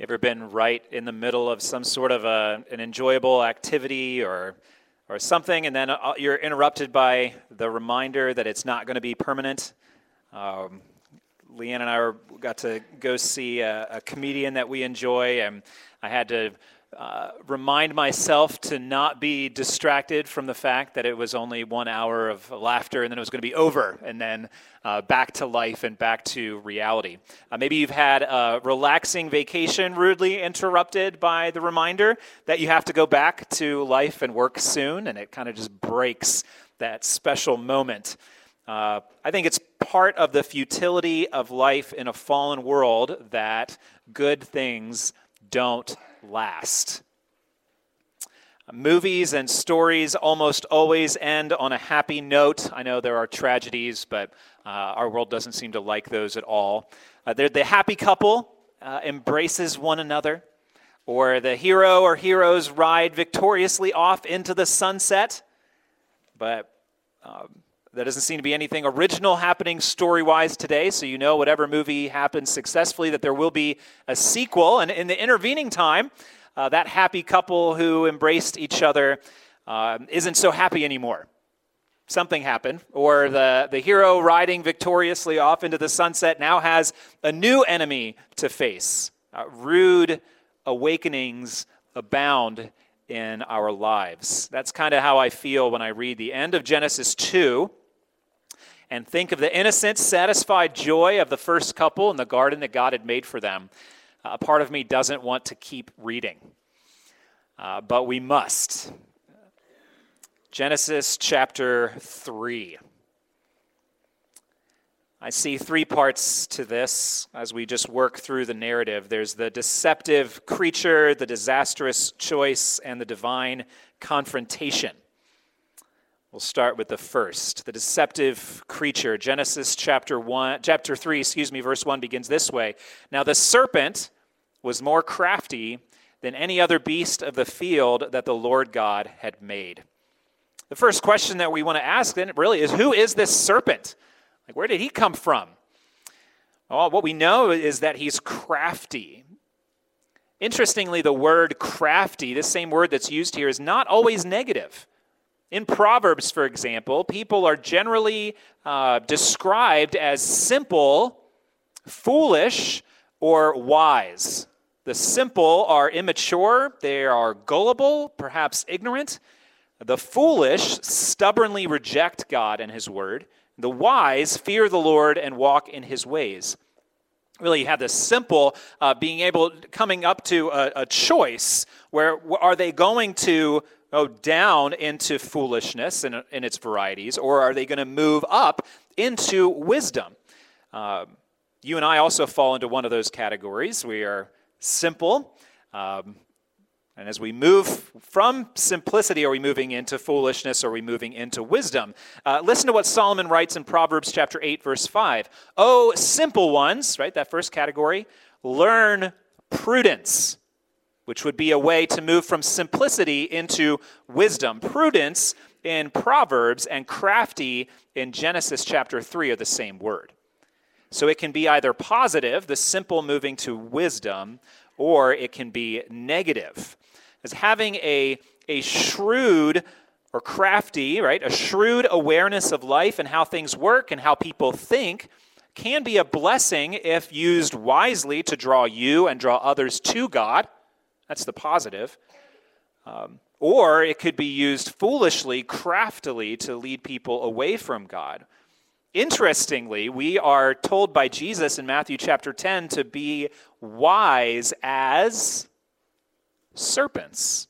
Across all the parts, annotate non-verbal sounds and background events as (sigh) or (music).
You ever been right in the middle of some sort of a, an enjoyable activity or, or something, and then uh, you're interrupted by the reminder that it's not going to be permanent? Um, Leanne and I were, got to go see a, a, comedian that we enjoy, and I had to uh, remind myself to not be distracted from the fact that it was only one hour of laughter and then it was going to be over and then uh, back to life and back to reality. Uh, maybe you've had a relaxing vacation rudely interrupted by the reminder that you have to go back to life and work soon, and it kind of just breaks that special moment. Uh, I think it's part of the futility of life in a fallen world that good things don't last. Movies and stories almost always end on a happy note. I know there are tragedies, but uh, our world doesn't seem to like those at all. Uh, the happy couple uh, embraces one another, or the hero or heroes ride victoriously off into the sunset. But um, there doesn't seem to be anything original happening story wise today, so you know whatever movie happens successfully, that there will be a sequel. And in the intervening time, uh, that happy couple who embraced each other uh, isn't so happy anymore. Something happened, or the, the hero riding victoriously off into the sunset now has a new enemy to face. Uh, rude awakenings abound in our lives. That's kind of how I feel when I read the end of Genesis 2 and think of the innocent, satisfied joy of the first couple in the garden that God had made for them. Uh, a part of me doesn't want to keep reading, uh, but we must. Genesis chapter 3. I see three parts to this as we just work through the narrative. There's the deceptive creature, the disastrous choice, and the divine confrontation. We'll start with the first, the deceptive creature. Genesis chapter 1 chapter 3, excuse me, verse 1 begins this way. Now the serpent was more crafty than any other beast of the field that the Lord God had made. The first question that we want to ask then really is who is this serpent? Like where did he come from? Well, what we know is that he's crafty. Interestingly, the word crafty, this same word that's used here, is not always negative. In Proverbs, for example, people are generally uh, described as simple, foolish, or wise. The simple are immature, they are gullible, perhaps ignorant. The foolish stubbornly reject God and His word. The wise fear the Lord and walk in His ways. Really, you have the simple uh, being able, coming up to a, a choice where are they going to go down into foolishness in, in its varieties, or are they going to move up into wisdom? Um, you and I also fall into one of those categories. We are simple. Um, and as we move from simplicity, are we moving into foolishness? Are we moving into wisdom? Uh, listen to what Solomon writes in Proverbs chapter 8, verse 5. Oh, simple ones, right? That first category. Learn prudence which would be a way to move from simplicity into wisdom. Prudence in Proverbs and crafty in Genesis chapter 3 are the same word. So it can be either positive, the simple moving to wisdom, or it can be negative. As having a, a shrewd or crafty, right, a shrewd awareness of life and how things work and how people think can be a blessing if used wisely to draw you and draw others to God. That's the positive. Um, or it could be used foolishly, craftily to lead people away from God. Interestingly, we are told by Jesus in Matthew chapter 10 to be wise as serpents.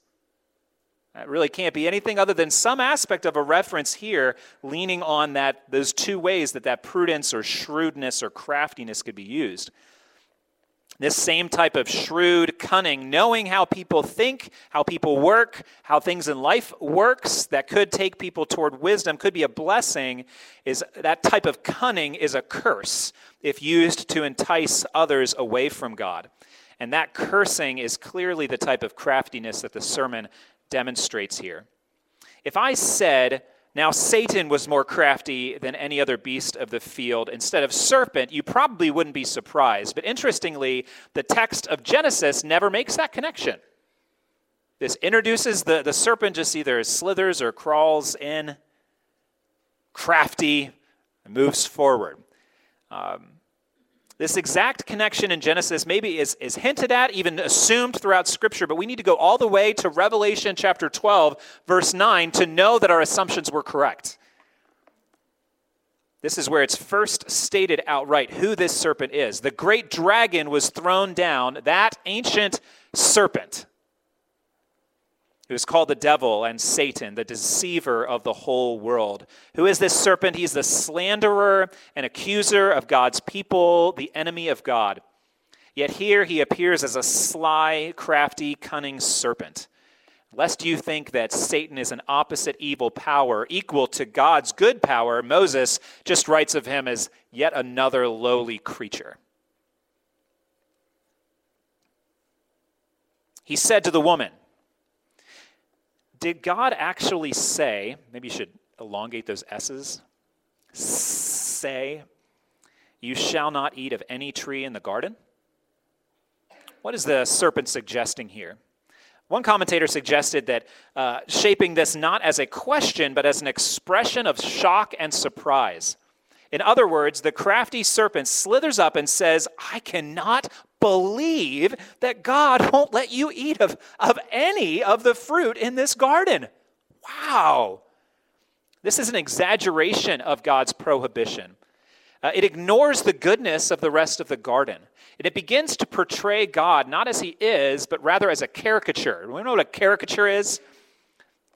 That really can't be anything other than some aspect of a reference here leaning on that those two ways that that prudence or shrewdness or craftiness could be used. This same type of shrewd cunning, knowing how people think, how people work, how things in life works that could take people toward wisdom, could be a blessing, is that type of cunning is a curse if used to entice others away from God. And that cursing is clearly the type of craftiness that the sermon demonstrates here. If I said Now, Satan was more crafty than any other beast of the field. Instead of serpent, you probably wouldn't be surprised. But interestingly, the text of Genesis never makes that connection. This introduces the, the serpent just either slithers or crawls in, crafty, moves forward. Um, this exact connection in Genesis maybe is, is hinted at, even assumed throughout Scripture, but we need to go all the way to Revelation chapter 12, verse 9, to know that our assumptions were correct. This is where it's first stated outright who this serpent is. The great dragon was thrown down, that ancient serpent who is called the devil and Satan, the deceiver of the whole world. Who is this serpent? He's the slanderer and accuser of God's people, the enemy of God. Yet here he appears as a sly, crafty, cunning serpent. Lest you think that Satan is an opposite evil power equal to God's good power, Moses just writes of him as yet another lowly creature. He said to the woman, did God actually say, maybe you should elongate those S's, say, you shall not eat of any tree in the garden? What is the serpent suggesting here? One commentator suggested that uh, shaping this not as a question, but as an expression of shock and surprise. In other words, the crafty serpent slithers up and says, I cannot believe that God (laughs) won't let you eat of, of any of the fruit in this garden. Wow. This is an exaggeration of God's prohibition. Uh, it ignores the goodness of the rest of the garden. And it begins to portray God not as he is, but rather as a caricature. Do we know what a caricature is?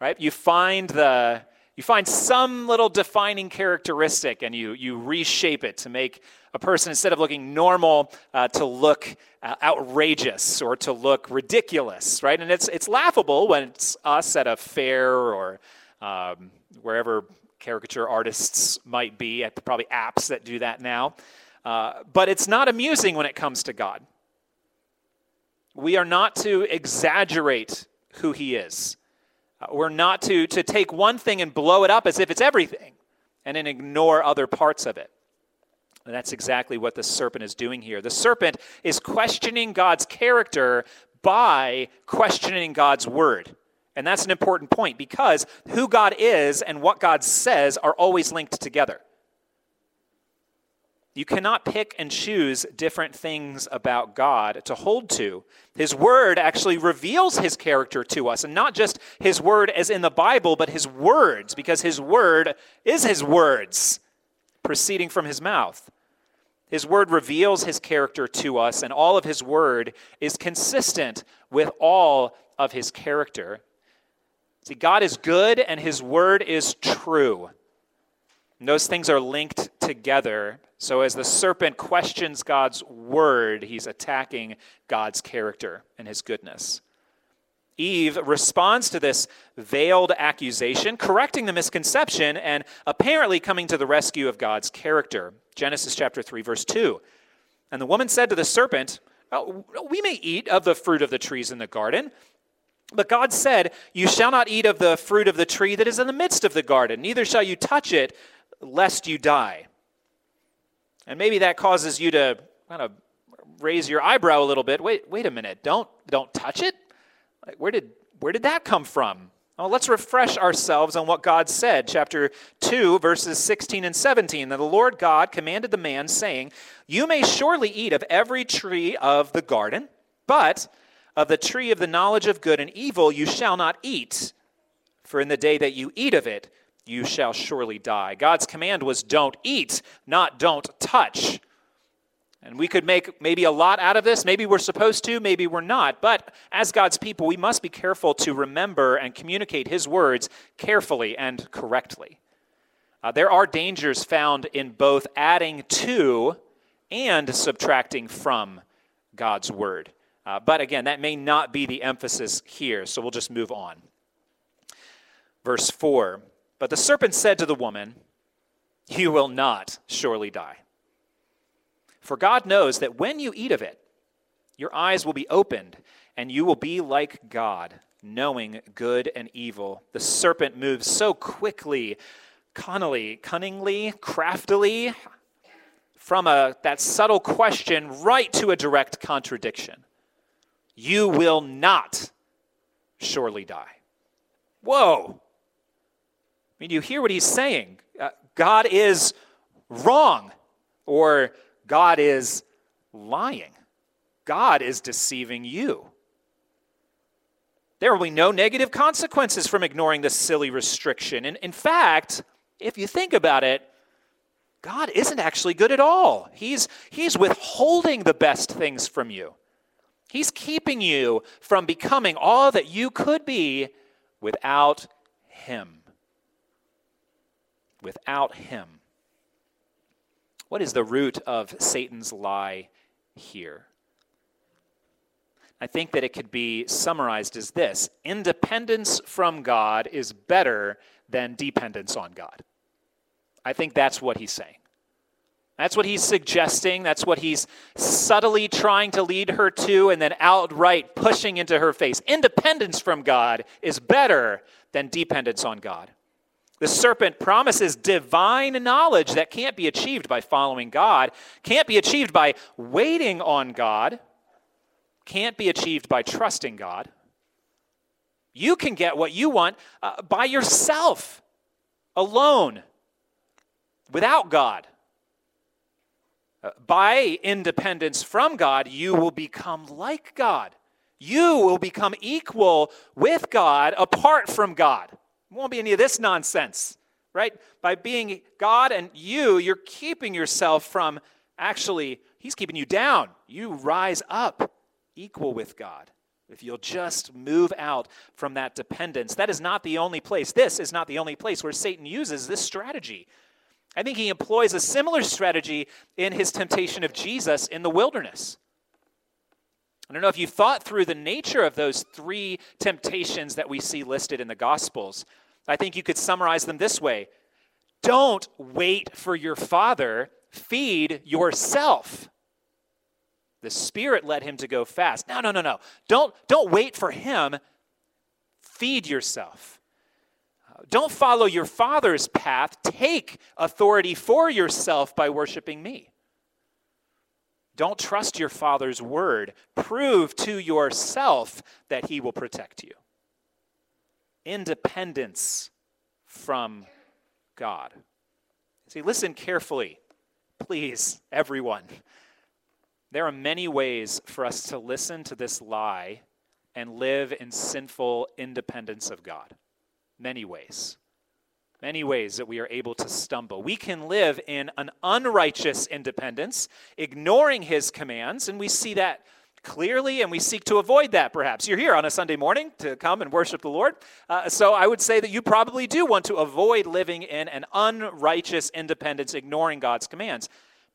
Right? You find the you find some little defining characteristic and you, you reshape it to make a person, instead of looking normal, uh, to look uh, outrageous or to look ridiculous, right? And it's, it's laughable when it's us at a fair or um, wherever caricature artists might be, probably apps that do that now. Uh, but it's not amusing when it comes to God. We are not to exaggerate who He is. We're not to, to take one thing and blow it up as if it's everything and then ignore other parts of it. And that's exactly what the serpent is doing here. The serpent is questioning God's character by questioning God's word. And that's an important point because who God is and what God says are always linked together. You cannot pick and choose different things about God to hold to. His word actually reveals his character to us, and not just his word as in the Bible, but his words, because his word is his words proceeding from his mouth. His word reveals his character to us, and all of his word is consistent with all of his character. See, God is good, and his word is true. And those things are linked together. So, as the serpent questions God's word, he's attacking God's character and his goodness. Eve responds to this veiled accusation, correcting the misconception and apparently coming to the rescue of God's character. Genesis chapter 3, verse 2. And the woman said to the serpent, oh, We may eat of the fruit of the trees in the garden. But God said, You shall not eat of the fruit of the tree that is in the midst of the garden, neither shall you touch it, lest you die. And maybe that causes you to kind of raise your eyebrow a little bit. Wait, wait a minute. Don't don't touch it? Like, where did where did that come from? Well, let's refresh ourselves on what God said. Chapter 2, verses 16 and 17. That the Lord God commanded the man, saying, You may surely eat of every tree of the garden, but of the tree of the knowledge of good and evil you shall not eat. For in the day that you eat of it, you shall surely die. God's command was don't eat, not don't touch. And we could make maybe a lot out of this. Maybe we're supposed to, maybe we're not. But as God's people, we must be careful to remember and communicate His words carefully and correctly. Uh, there are dangers found in both adding to and subtracting from God's word. Uh, but again, that may not be the emphasis here, so we'll just move on. Verse 4 but the serpent said to the woman, You will not surely die. For God knows that when you eat of it, your eyes will be opened, and you will be like God, knowing good and evil. The serpent moves so quickly, cunningly, cunningly, craftily, from a, that subtle question right to a direct contradiction. You will not surely die. Whoa. I mean, you hear what he's saying. Uh, God is wrong, or God is lying. God is deceiving you. There will be no negative consequences from ignoring this silly restriction. And in fact, if you think about it, God isn't actually good at all. He's, he's withholding the best things from you. He's keeping you from becoming all that you could be without Him. Without Him. What is the root of Satan's lie here? I think that it could be summarized as this independence from God is better than dependence on God. I think that's what he's saying. That's what he's suggesting. That's what he's subtly trying to lead her to and then outright pushing into her face. Independence from God is better than dependence on God. The serpent promises divine knowledge that can't be achieved by following God, can't be achieved by waiting on God, can't be achieved by trusting God. You can get what you want uh, by yourself, alone, without God. Uh, by independence from God, you will become like God. You will become equal with God apart from God. Won't be any of this nonsense, right? By being God and you, you're keeping yourself from actually, He's keeping you down. You rise up equal with God. If you'll just move out from that dependence, that is not the only place. This is not the only place where Satan uses this strategy. I think he employs a similar strategy in his temptation of Jesus in the wilderness. I don't know if you thought through the nature of those three temptations that we see listed in the Gospels. I think you could summarize them this way Don't wait for your Father, feed yourself. The Spirit led him to go fast. No, no, no, no. Don't, don't wait for him. Feed yourself. Don't follow your father's path. Take authority for yourself by worshiping me. Don't trust your father's word. Prove to yourself that he will protect you. Independence from God. See, listen carefully, please, everyone. There are many ways for us to listen to this lie and live in sinful independence of God. Many ways. Many ways that we are able to stumble. We can live in an unrighteous independence, ignoring his commands, and we see that clearly, and we seek to avoid that perhaps. You're here on a Sunday morning to come and worship the Lord. Uh, so I would say that you probably do want to avoid living in an unrighteous independence, ignoring God's commands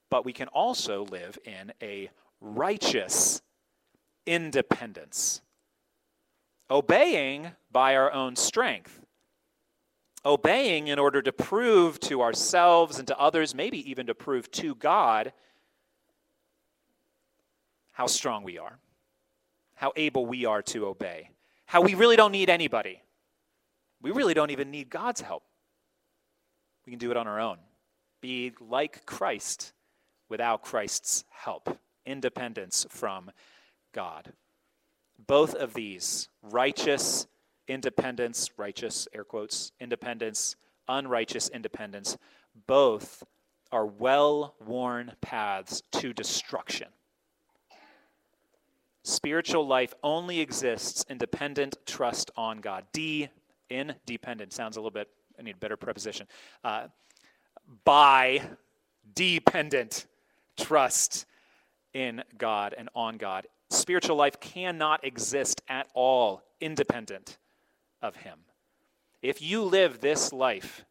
but we can also live in a righteous independence, obeying by our own strength, obeying in order to prove to ourselves and to others, maybe even to prove to God, how strong we are, how able we are to obey, how we really don't need anybody. We really don't even need God's help. We can do it on our own. Be like Christ without Christ's help, independence from God. Both of these, righteous independence, righteous, air quotes, independence, unrighteous independence, both are well worn paths to destruction. Spiritual life only exists in dependent trust on God. D, in dependent, sounds a little bit, I need a better preposition. Uh, by dependent trust in God and on God. Spiritual life cannot exist at all independent of Him. If you live this life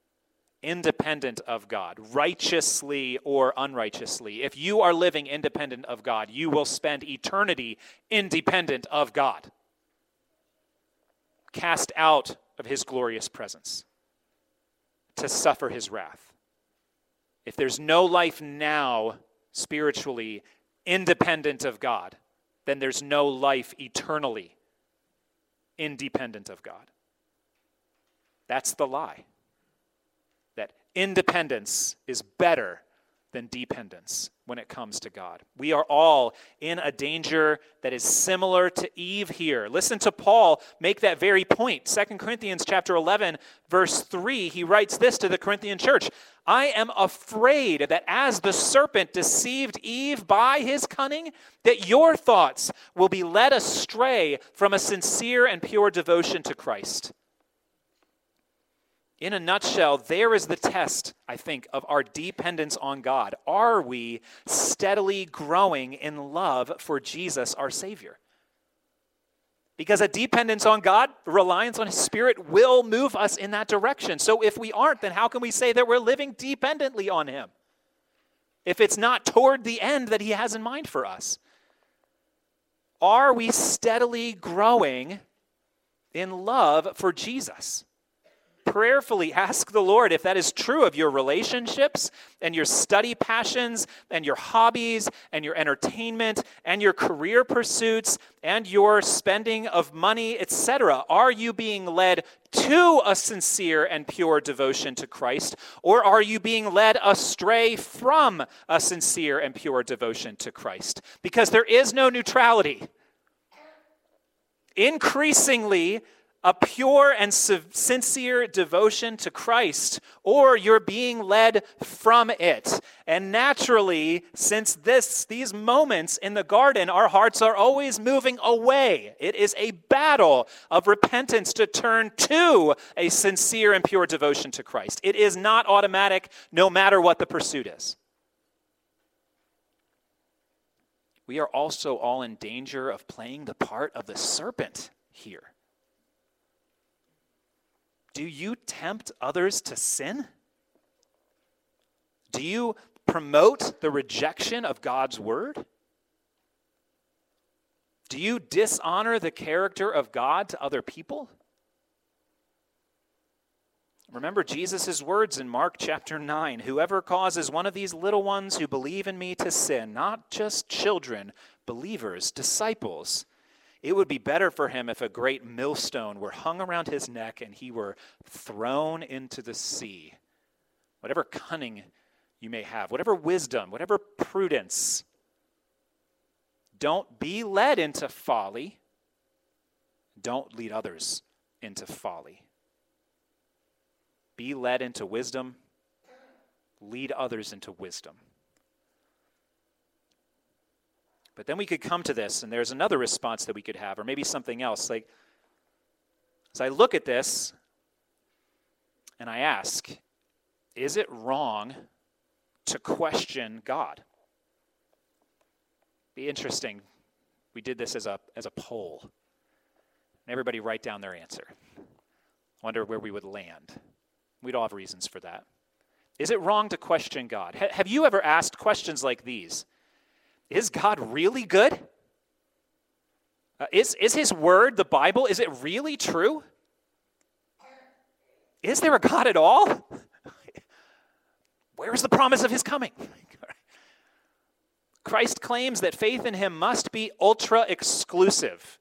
independent of God, righteously or unrighteously, if you are living independent of God, you will spend eternity independent of God, cast out of His glorious presence to suffer His wrath. If there's no life now spiritually independent of God, then there's no life eternally independent of God. That's the lie. Independence is better than dependence when it comes to God. We are all in a danger that is similar to Eve here. Listen to Paul make that very point. 2 Corinthians chapter 11 verse 3, he writes this to the Corinthian church, I am afraid that as the serpent deceived Eve by his cunning, that your thoughts will be led astray from a sincere and pure devotion to Christ. In a nutshell, there is the test, I think, of our dependence on God. Are we steadily growing in love for Jesus, our Savior? Because a dependence on God, reliance on His Spirit, will move us in that direction. So if we aren't, then how can we say that we're living dependently on Him? If it's not toward the end that He has in mind for us. Are we steadily growing in love for Jesus? Prayerfully ask the Lord if that is true of your relationships and your study passions and your hobbies and your entertainment and your career pursuits and your spending of money, etc. Are you being led to a sincere and pure devotion to Christ, or are you being led astray from a sincere and pure devotion to Christ? Because there is no neutrality. Increasingly, a pure and sincere devotion to Christ, or you're being led from it. And naturally, since this, these moments in the garden, our hearts are always moving away. It is a battle of repentance to turn to a sincere and pure devotion to Christ. It is not automatic, no matter what the pursuit is. We are also all in danger of playing the part of the serpent here. Do you tempt others to sin? Do you promote the rejection of God's word? Do you dishonor the character of God to other people? Remember Jesus' words in Mark chapter 9 Whoever causes one of these little ones who believe in me to sin, not just children, believers, disciples, it would be better for him if a great millstone were hung around his neck and he were thrown into the sea. Whatever cunning you may have, whatever wisdom, whatever prudence, don't be led into folly. Don't lead others into folly. Be led into wisdom. Lead others into wisdom. But then we could come to this, and there's another response that we could have, or maybe something else. Like, as I look at this and I ask, is it wrong to question God? Be interesting. We did this as a, as a poll. And everybody write down their answer. Wonder where we would land. We'd all have reasons for that. Is it wrong to question God? H- have you ever asked questions like these? Is God really good? Uh, is, is his word, the Bible, is it really true? Is there a God at all? (laughs) Where is the promise of his coming? (laughs) Christ claims that faith in him must be ultra exclusive.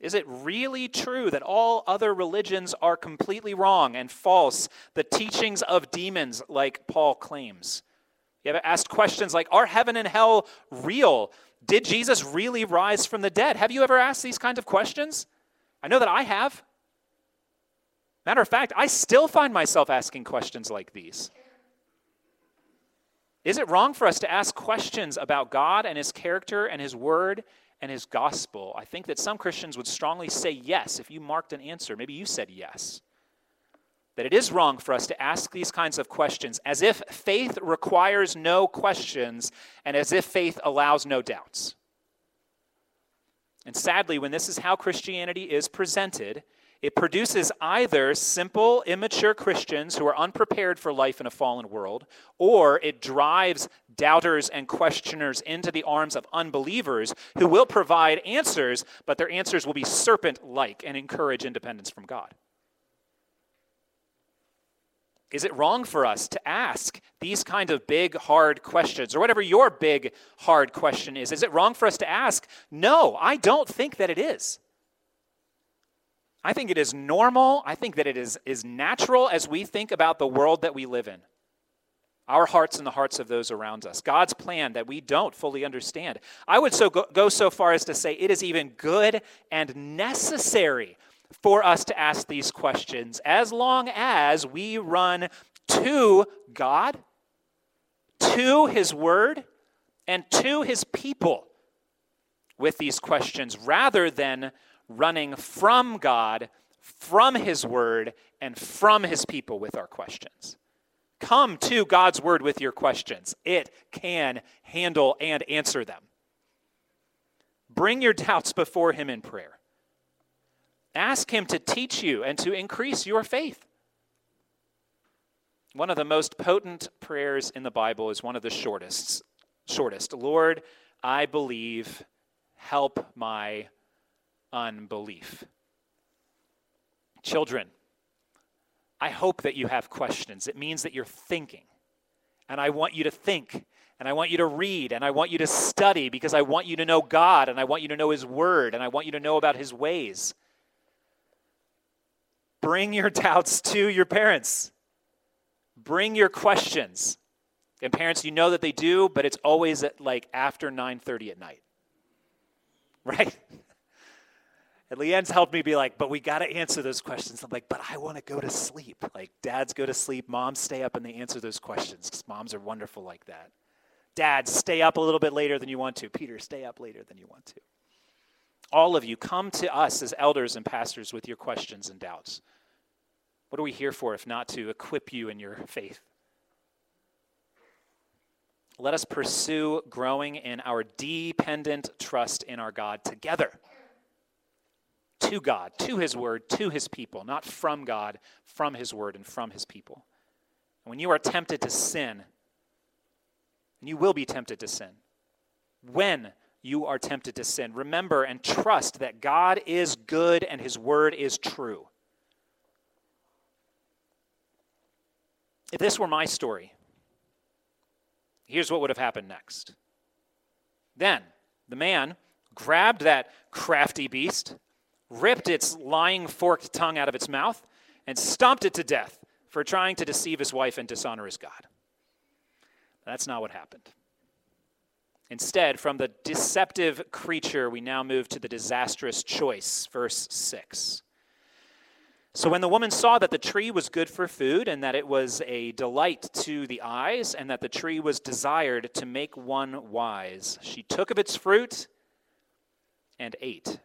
Is it really true that all other religions are completely wrong and false, the teachings of demons, like Paul claims? You ever asked questions like, Are heaven and hell real? Did Jesus really rise from the dead? Have you ever asked these kinds of questions? I know that I have. Matter of fact, I still find myself asking questions like these. Is it wrong for us to ask questions about God and His character and His word and His gospel? I think that some Christians would strongly say yes if you marked an answer. Maybe you said yes that it is wrong for us to ask these kinds of questions as if faith requires no questions and as if faith allows no doubts. And sadly, when this is how Christianity is presented, it produces either simple, immature Christians who are unprepared for life in a fallen world, or it drives doubters and questioners into the arms of unbelievers who will provide answers, but their answers will be serpent like and encourage independence from God. Is it wrong for us to ask these kind of big, hard questions, or whatever your big, hard question is? Is it wrong for us to ask? No, I don't think that it is. I think it is normal. I think that it is, is natural as we think about the world that we live in. Our hearts and the hearts of those around us. God's plan that we don't fully understand. I would so go, go so far as to say it is even good and necessary for us to ask these questions as long as we run to God, to His Word, and to His people with these questions rather than running from God, from His Word, and from His people with our questions. Come to God's Word with your questions, it can handle and answer them. Bring your doubts before Him in prayer. Ask Him to teach you and to increase your faith. One of the most potent prayers in the Bible is one of the shortest. Shortest. Lord, I believe, help my unbelief. Children, I hope that you have questions. It means that you're thinking. And I want you to think. And I want you to read. And I want you to study because I want you to know God. And I want you to know His Word. And I want you to know about His ways. Bring your doubts to your parents. Bring your questions. And parents, you know that they do, but it's always at like after 9:30 at night. (laughs) Right? And Leanne's helped me be like, but we got to answer those questions. I'm like, but I want to go to sleep. Like, dads go to sleep, moms stay up and they answer those questions because moms are wonderful like that. Dads, stay up a little bit later than you want to. Peter, stay up later than you want to. All of you, come to us as elders and pastors with your questions and doubts. What are we here for if not to equip you in your faith? Let us pursue growing in our dependent trust in our God together to God, to His Word, to His people, not from God, from His Word, and from His people. When you are tempted to sin, and you will be tempted to sin, when you are tempted to sin, remember and trust that God is good and His Word is true. If this were my story, here's what would have happened next. Then the man grabbed that crafty beast ripped its lying forked tongue out of its mouth, and stomped it to death for trying to deceive his wife and dishonor his God. That's not what happened. Instead, from the deceptive creature, we now move to the disastrous choice, verse 6. So when the woman saw that the tree was good for food, and that it was a delight to the eyes, and that the tree was desired to make one wise, she took of its fruit and ate.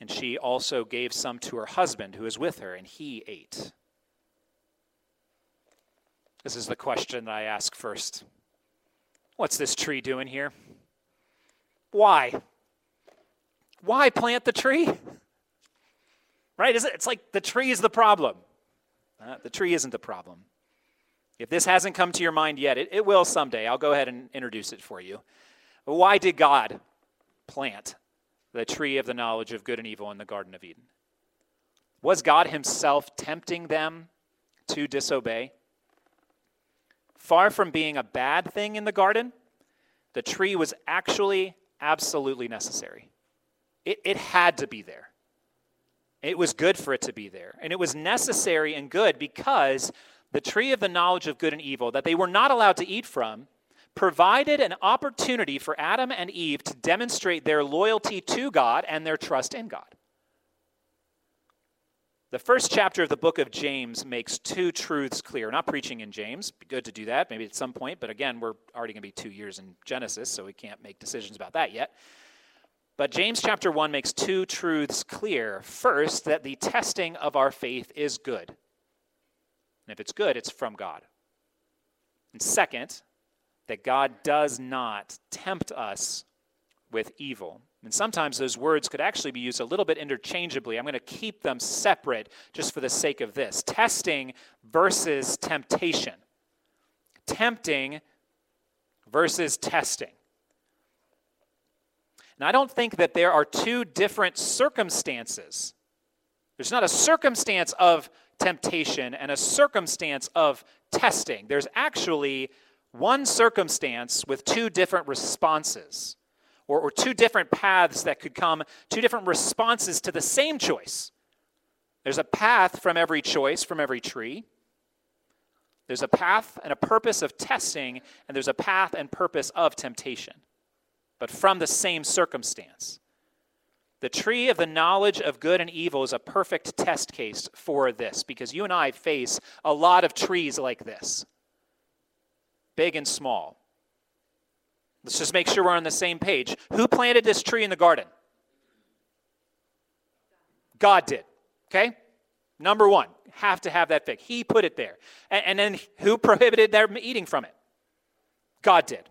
And she also gave some to her husband who was with her, and he ate. This is the question that I ask first What's this tree doing here? Why? Why plant the tree? Right? Is it? It's like the tree is the problem. Uh, the tree isn't the problem. If this hasn't come to your mind yet, it, it will someday. I'll go ahead and introduce it for you. Why did God plant the tree of the knowledge of good and evil in the Garden of Eden? Was God Himself tempting them to disobey? Far from being a bad thing in the garden, the tree was actually absolutely necessary. It, it had to be there. It was good for it to be there. And it was necessary and good because the tree of the knowledge of good and evil that they were not allowed to eat from provided an opportunity for Adam and Eve to demonstrate their loyalty to God and their trust in God. The first chapter of the book of James makes two truths clear. Not preaching in James. Good to do that, maybe at some point. But again, we're already going to be two years in Genesis, so we can't make decisions about that yet. But James chapter 1 makes two truths clear. First, that the testing of our faith is good. And if it's good, it's from God. And second, that God does not tempt us with evil. And sometimes those words could actually be used a little bit interchangeably. I'm going to keep them separate just for the sake of this. Testing versus temptation. Tempting versus testing. And I don't think that there are two different circumstances. There's not a circumstance of temptation and a circumstance of testing. There's actually one circumstance with two different responses, or, or two different paths that could come, two different responses to the same choice. There's a path from every choice, from every tree. There's a path and a purpose of testing, and there's a path and purpose of temptation, but from the same circumstance. The tree of the knowledge of good and evil is a perfect test case for this because you and I face a lot of trees like this, big and small. Let's just make sure we're on the same page. Who planted this tree in the garden? God did. Okay? Number one, have to have that fig. He put it there. And, and then who prohibited them eating from it? God did.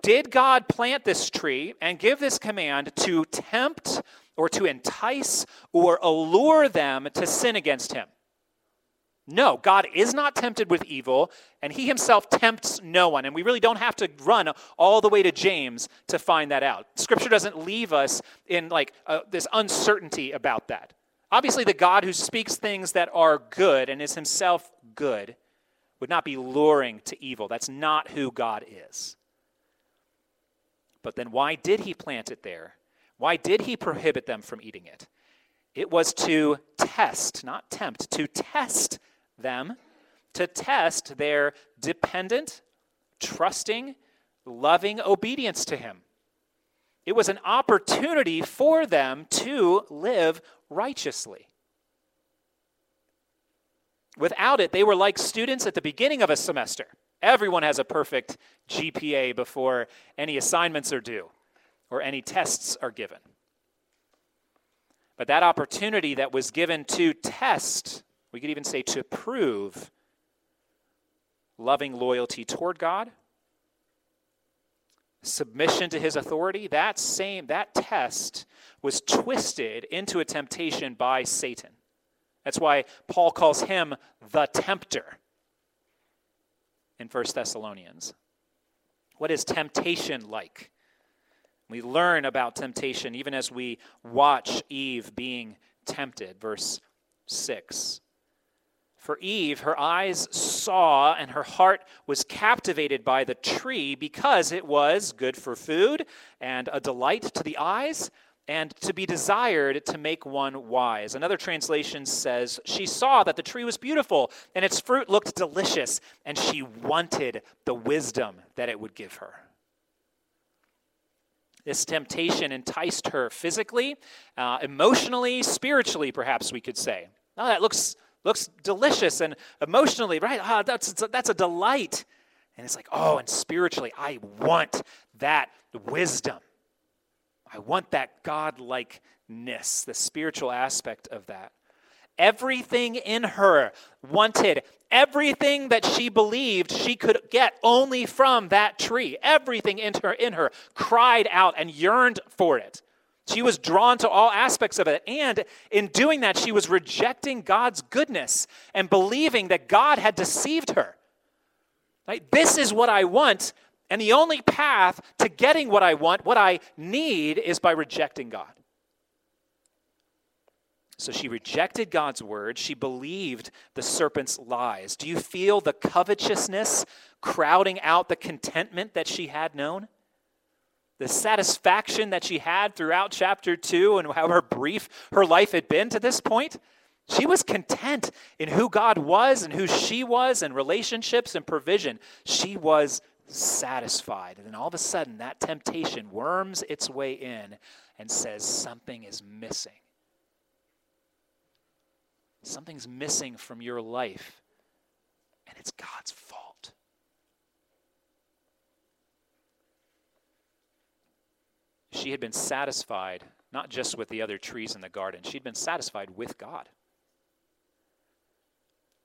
Did God plant this tree and give this command to tempt or to entice or allure them to sin against him? No, God is not tempted with evil, and he himself tempts no one. And we really don't have to run all the way to James to find that out. Scripture doesn't leave us in like uh, this uncertainty about that. Obviously, the God who speaks things that are good and is himself good would not be luring to evil. That's not who God is. But then why did he plant it there? Why did he prohibit them from eating it? It was to test, not tempt, to test them, to test their dependent, trusting, loving obedience to him. It was an opportunity for them to live righteously. Without it, they were like students at the beginning of a semester. Everyone has a perfect GPA before any assignments are due or any tests are given. But that opportunity that was given to test, we could even say to prove loving loyalty toward God, submission to his authority, that same that test was twisted into a temptation by Satan. That's why Paul calls him the tempter in 1 Thessalonians. What is temptation like? We learn about temptation even as we watch Eve being tempted. Verse 6. For Eve, her eyes saw and her heart was captivated by the tree because it was good for food and a delight to the eyes and to be desired to make one wise. Another translation says, She saw that the tree was beautiful and its fruit looked delicious, and she wanted the wisdom that it would give her. This temptation enticed her physically, uh, emotionally, spiritually, perhaps we could say. Oh, that looks, looks delicious and emotionally, right? Oh, that's, that's a delight. And it's like, oh, and spiritually, I want that wisdom. I want that godlikeness, the spiritual aspect of that. Everything in her wanted everything that she believed she could get only from that tree. Everything in her, in her cried out and yearned for it. She was drawn to all aspects of it. And in doing that, she was rejecting God's goodness and believing that God had deceived her. Right? This is what I want. And the only path to getting what I want, what I need, is by rejecting God. So she rejected God's word. She believed the serpent's lies. Do you feel the covetousness crowding out the contentment that she had known? The satisfaction that she had throughout chapter 2 and however brief her life had been to this point? She was content in who God was and who she was and relationships and provision. She was satisfied. And then all of a sudden, that temptation worms its way in and says, Something is missing. Something's missing from your life, and it's God's fault. She had been satisfied not just with the other trees in the garden, she'd been satisfied with God.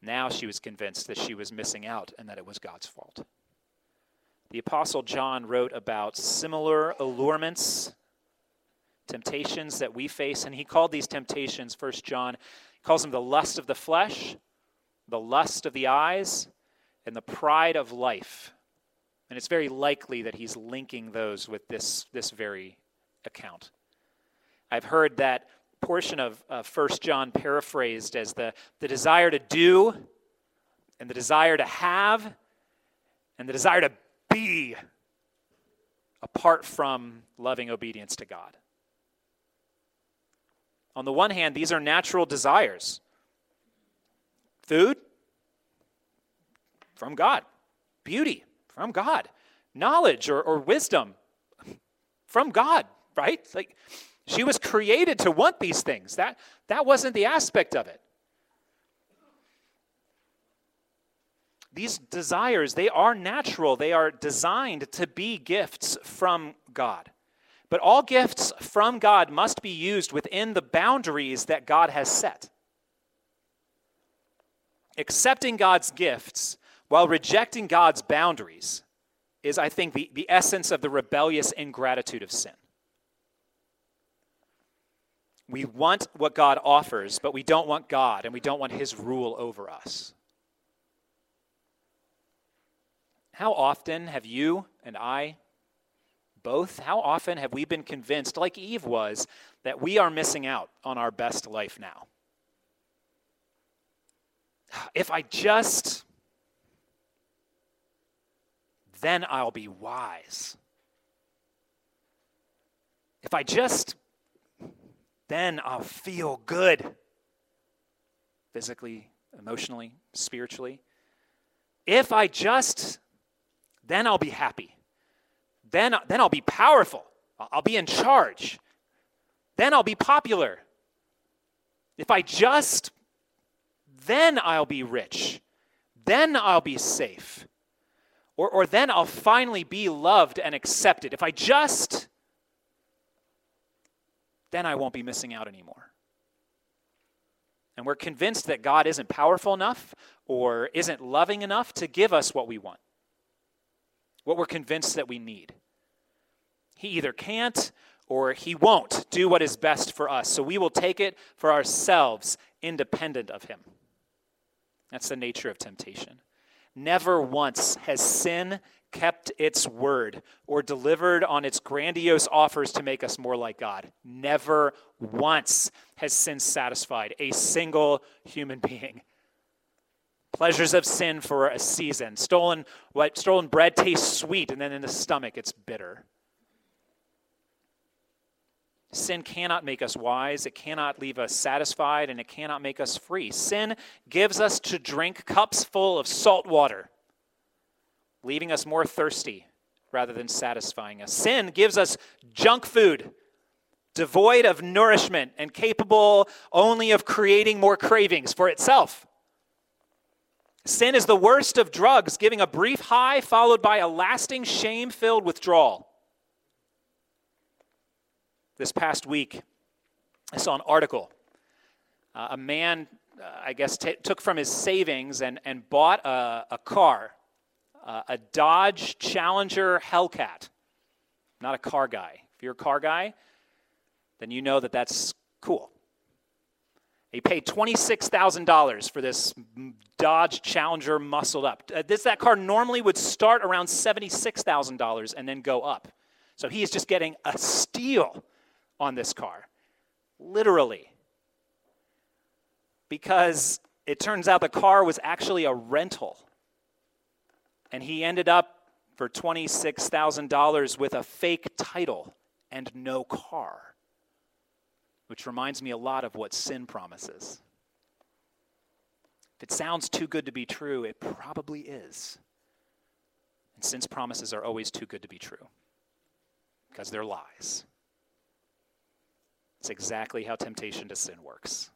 Now she was convinced that she was missing out and that it was God's fault. The Apostle John wrote about similar allurements, temptations that we face, and he called these temptations, First John, calls them the lust of the flesh, the lust of the eyes, and the pride of life. And it's very likely that he's linking those with this, this very account. I've heard that portion of 1 John paraphrased as the, the desire to do, and the desire to have, and the desire to be apart from loving obedience to God. On the one hand, these are natural desires food from God, beauty from God, knowledge or, or wisdom from God, right? Like she was created to want these things. That, that wasn't the aspect of it. These desires, they are natural. They are designed to be gifts from God. But all gifts from God must be used within the boundaries that God has set. Accepting God's gifts while rejecting God's boundaries is, I think, the, the essence of the rebellious ingratitude of sin. We want what God offers, but we don't want God and we don't want His rule over us. How often have you and I both, how often have we been convinced, like Eve was, that we are missing out on our best life now? If I just, then I'll be wise. If I just, then I'll feel good physically, emotionally, spiritually. If I just, then I'll be happy. Then, then I'll be powerful. I'll be in charge. Then I'll be popular. If I just, then I'll be rich. Then I'll be safe. Or, or then I'll finally be loved and accepted. If I just, then I won't be missing out anymore. And we're convinced that God isn't powerful enough or isn't loving enough to give us what we want, what we're convinced that we need. He either can't or he won't do what is best for us. So we will take it for ourselves, independent of him. That's the nature of temptation. Never once has sin kept its word or delivered on its grandiose offers to make us more like God. Never once has sin satisfied a single human (laughs) being. Pleasures of sin for a season. Stolen what stolen bread tastes sweet and then in the stomach it's bitter. Sin cannot make us wise, it cannot leave us satisfied, and it cannot make us free. Sin gives us to drink cups full of salt water, leaving us more thirsty rather than satisfying us. Sin gives us junk food, devoid of nourishment and capable only of creating more cravings for itself. Sin is the worst of drugs, giving a brief high followed by a lasting shame filled withdrawal. This past week, I saw an article. Uh, a man, uh, I guess, t- took from his savings and, and bought a, a car, uh, a Dodge Challenger Hellcat. Not a car guy. If you're a car guy, then you know that that's cool. He paid $26,000 for this Dodge Challenger muscled up. Uh, this, that car normally would start around $76,000 and then go up. So he is just getting a steal on this car. Literally. Because it turns out the car was actually a rental. And he ended up for $26,000 with a fake title and no car. Which reminds me a lot of what sin promises. If it sounds too good to be true, it probably is. And sin's promises are always too good to be true because they're lies. It's exactly how temptation to sin works.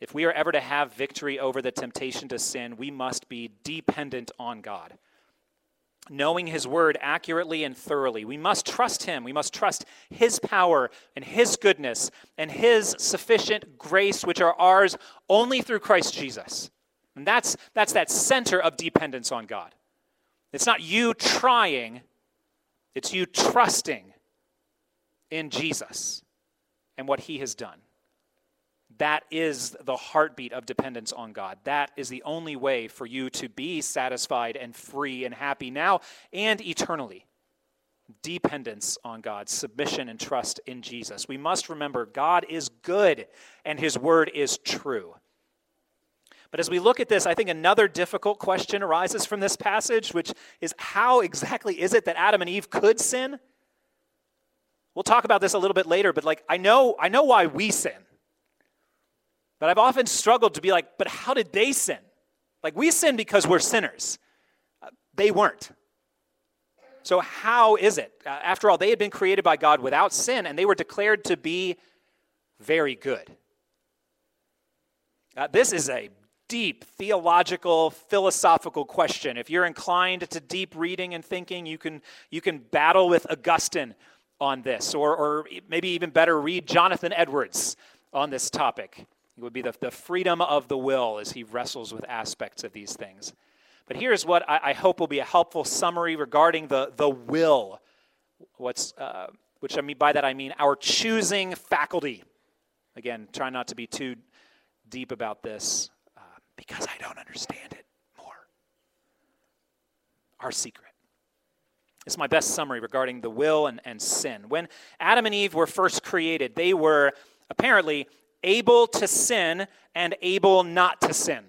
If we are ever to have victory over the temptation to sin, we must be dependent on God. Knowing His word accurately and thoroughly, we must trust Him. We must trust His power and His goodness and His sufficient grace, which are ours only through Christ Jesus. And that's, that's that center of dependence on God. It's not you trying, it's you trusting in Jesus and what He has done. That is the heartbeat of dependence on God. That is the only way for you to be satisfied and free and happy now and eternally. Dependence on God, submission and trust in Jesus. We must remember God is good and His word is true. But as we look at this, I think another difficult question arises from this passage, which is how exactly is it that Adam and Eve could sin? we'll talk about this a little bit later, but like I know I know why we sin. But I've often struggled to be like, but how did they sin? Like we sin because we're sinners. Uh, they weren't. So how is it? Uh, after all, they had been created by God without sin and they were declared to be very good. Uh, this is a deep theological, philosophical question. If you're inclined to deep reading and thinking, you can, you can battle with Augustine on this, or, or maybe even better, read Jonathan Edwards on this topic. It would be the, the freedom of the will as he wrestles with aspects of these things. But here's what I, I hope will be a helpful summary regarding the, the will. What's, uh, which I mean by that, I mean our choosing faculty. Again, try not to be too deep about this uh, because I don't understand it more. Our secret. It's my best summary regarding the will and, and sin. When Adam and Eve were first created, they were apparently able to sin and able not to sin.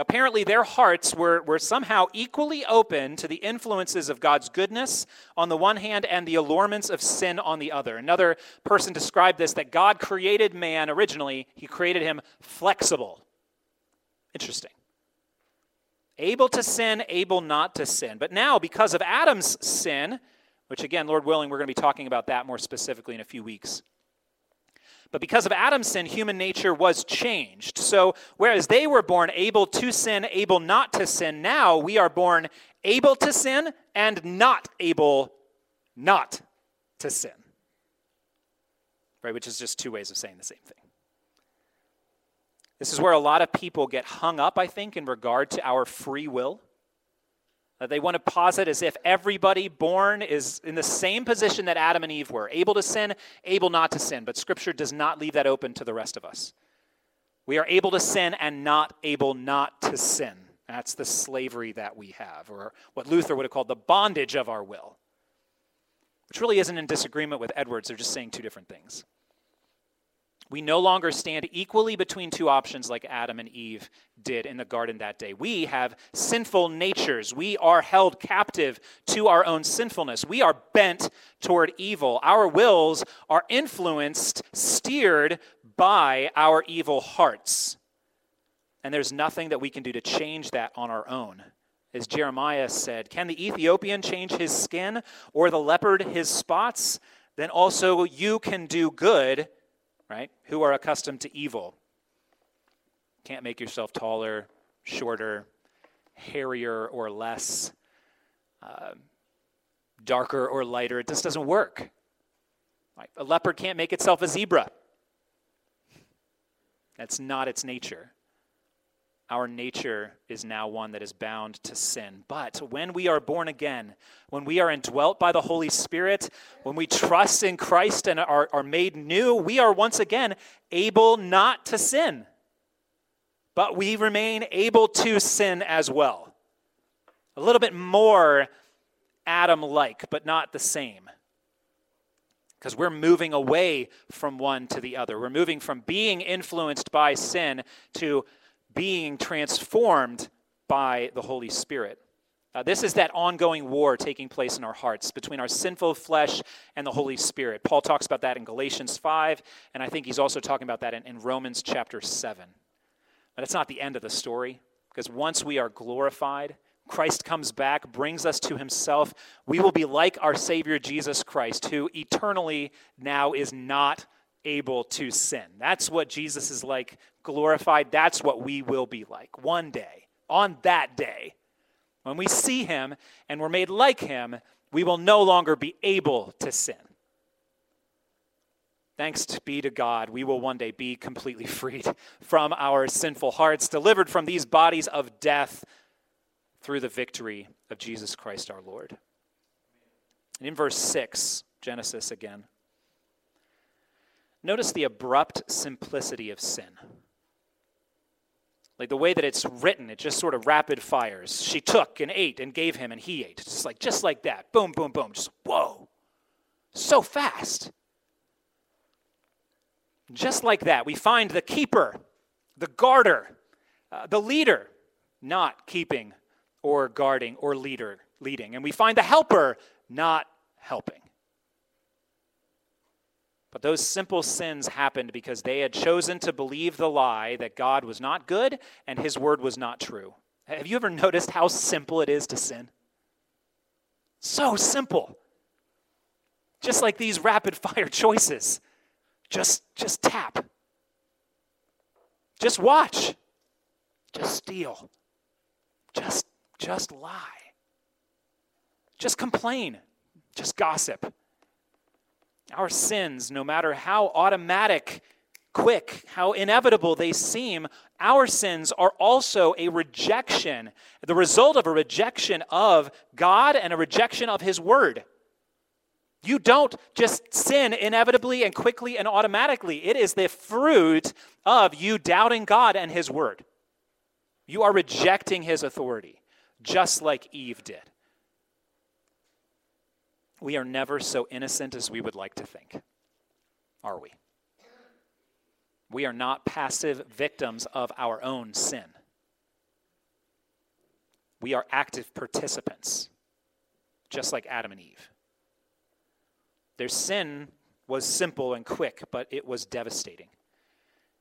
Apparently, their hearts were, were somehow equally open to the influences of God's goodness on the one hand and the allurements of sin on the other. Another person described this that God created man originally, he created him flexible. Interesting. Able to sin, able not to sin. But now, because of Adam's sin, which again, Lord willing, we're going to be talking about that more specifically in a few weeks. But because of Adam's sin, human nature was changed. So, whereas they were born able to sin, able not to sin, now we are born able to sin and not able not to sin. Right? Which is just two ways of saying the same thing. This is where a lot of people get hung up, I think, in regard to our free will. Uh, they want to posit as if everybody born is in the same position that Adam and Eve were able to sin, able not to sin. But Scripture does not leave that open to the rest of us. We are able to sin and not able not to sin. That's the slavery that we have, or what Luther would have called the bondage of our will, which really isn't in disagreement with Edwards. They're just saying two different things. We no longer stand equally between two options like Adam and Eve did in the garden that day. We have sinful natures. We are held captive to our own sinfulness. We are bent toward evil. Our wills are influenced, steered by our evil hearts. And there's nothing that we can do to change that on our own. As Jeremiah said, Can the Ethiopian change his skin or the leopard his spots? Then also you can do good right? Who are accustomed to evil. Can't make yourself taller, shorter, hairier or less, uh, darker or lighter. It just doesn't work. Right? A leopard can't make itself a zebra. That's not its nature our nature is now one that is bound to sin. But when we are born again, when we are indwelt by the Holy Spirit, when we trust in Christ and are, are made new, we are once again able not to sin. But we remain able to sin as well. A little bit more Adam like, but not the same. Because we're moving away from one to the other. We're moving from being influenced by sin to being transformed by the Holy Spirit. Uh, this is that ongoing war taking place in our hearts between our sinful flesh and the Holy Spirit. Paul talks about that in Galatians 5, and I think he's also talking about that in, in Romans chapter 7. But it's not the end of the story, because once we are glorified, Christ comes back, brings us to himself, we will be like our Savior Jesus Christ, who eternally now is not able to sin. That's what Jesus is like glorified. That's what we will be like one day, on that day. When we see him and we're made like him, we will no longer be able to sin. Thanks be to God, we will one day be completely (laughs) freed from our sinful hearts, delivered from these bodies of death through the victory of Jesus Christ our Lord. And in verse 6, Genesis again. Notice the abrupt simplicity of sin. Like the way that it's written, it just sort of rapid fires. She took and ate and gave him, and he ate. Just like just like that. Boom, boom, boom. Just whoa. So fast. Just like that, we find the keeper, the guarder, uh, the leader, not keeping or guarding or leader leading. And we find the helper, not helping. But those simple sins happened because they had chosen to believe the lie that God was not good and his word was not true. Have you ever noticed how simple it is to sin? So simple. Just like these rapid (laughs) fire choices. Just just tap. Just watch. Just steal. Just just lie. Just complain. Just gossip. Our sins, no matter how automatic, quick, how inevitable they seem, our sins are also a rejection, the result of a rejection of God and a rejection of His Word. You don't just sin inevitably and quickly and automatically. It is the fruit of you doubting God and His Word. You are rejecting His authority, just like Eve did. We are never so innocent as we would like to think, are we? We are not passive victims of our own sin. We are active participants, just like Adam and Eve. Their sin was simple and quick, but it was devastating.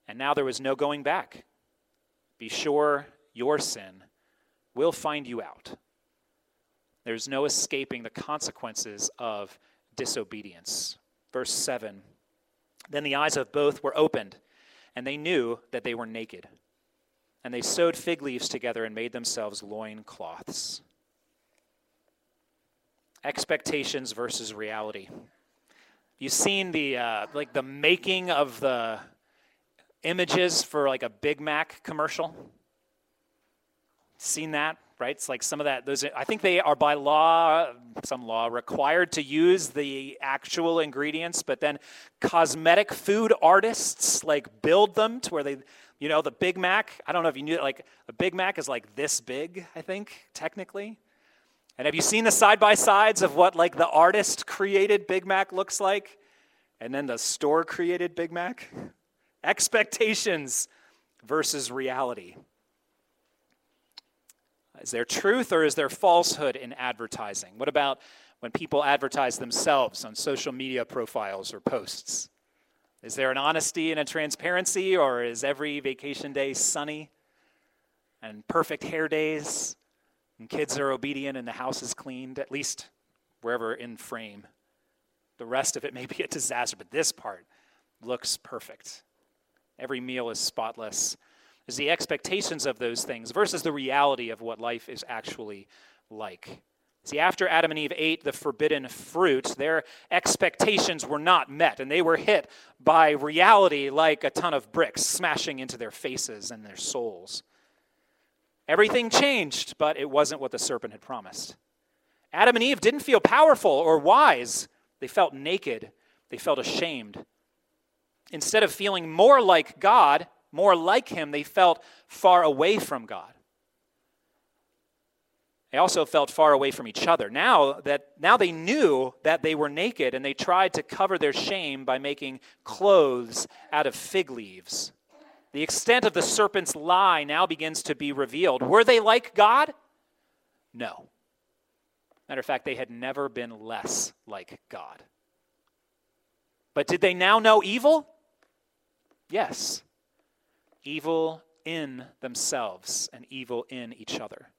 And now there was no going back. Be sure your sin will find you out. There's no escaping the consequences of disobedience. Verse 7 Then the eyes of both were opened, and they knew that they were naked. And they sewed fig leaves together and made themselves loin cloths. Expectations versus reality. You've seen the uh, like the making of the images for like a Big Mac commercial. Seen that, right? It's like some of that. Those I think they are by law, some law required to use the actual ingredients, but then cosmetic food artists like build them to where they, you know, the Big Mac. I don't know if you knew, it. like a Big Mac is like this big. I think technically. And have you seen the side by sides of what like the artist created Big Mac looks like? And then the store created Big Mac? Expectations versus reality. Is there truth or is there falsehood in advertising? What about when people advertise themselves on social media profiles or posts? Is there an honesty and a transparency, or is every vacation day sunny and perfect hair days and kids are obedient and the house is cleaned, at least wherever in frame? The rest of it may be a disaster, but this part looks perfect. Every meal is spotless is the expectations of those things versus the reality of what life is actually like. See, after Adam and Eve ate the forbidden fruit, their expectations were not met, and they were hit by reality like a ton of bricks smashing into their faces and their souls. Everything changed, but it wasn't what the serpent had promised. Adam and Eve didn't feel powerful or wise, they felt naked, they felt ashamed. Instead of feeling more like God, more like him, they felt far away from God. They also felt far away from each other. Now that now they knew that they were naked and they tried to cover their shame by making clothes out of fig leaves. The extent of the serpent's lie now begins to be revealed. Were they like God? No. Matter of fact, they had never been less like God. But did they now know evil? Yes evil in themselves and evil in each other,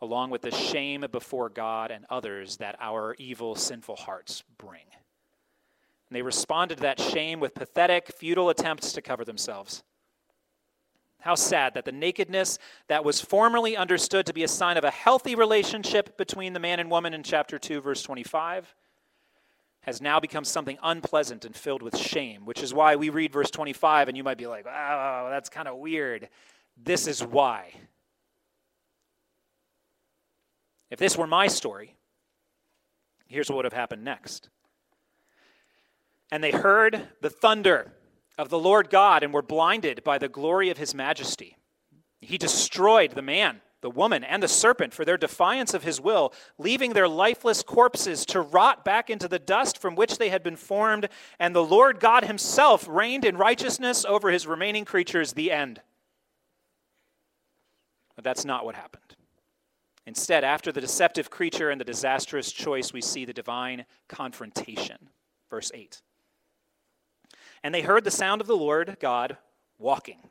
along with the shame before God and others that our evil, sinful hearts bring. And they responded to that shame with pathetic, futile attempts to cover themselves. How sad that the nakedness that was formerly understood to be a sign of a healthy relationship between the man and woman in chapter 2, verse 25, has now become something unpleasant and filled with shame, which is why we read verse 25 and you might be like, oh, that's kind of weird. This is why. If this were my story, here's what would have happened next. And they heard the thunder of the Lord God and were blinded by the glory of his majesty. He destroyed the man the woman, and the serpent for their defiance of his will, leaving their lifeless corpses to rot back into the dust from which they had been formed. And the Lord God himself reigned in righteousness over his remaining creatures, the end. But that's not what happened. Instead, after the deceptive creature and the disastrous choice, we see the divine confrontation. Verse 8. And they heard the sound of the Lord God walking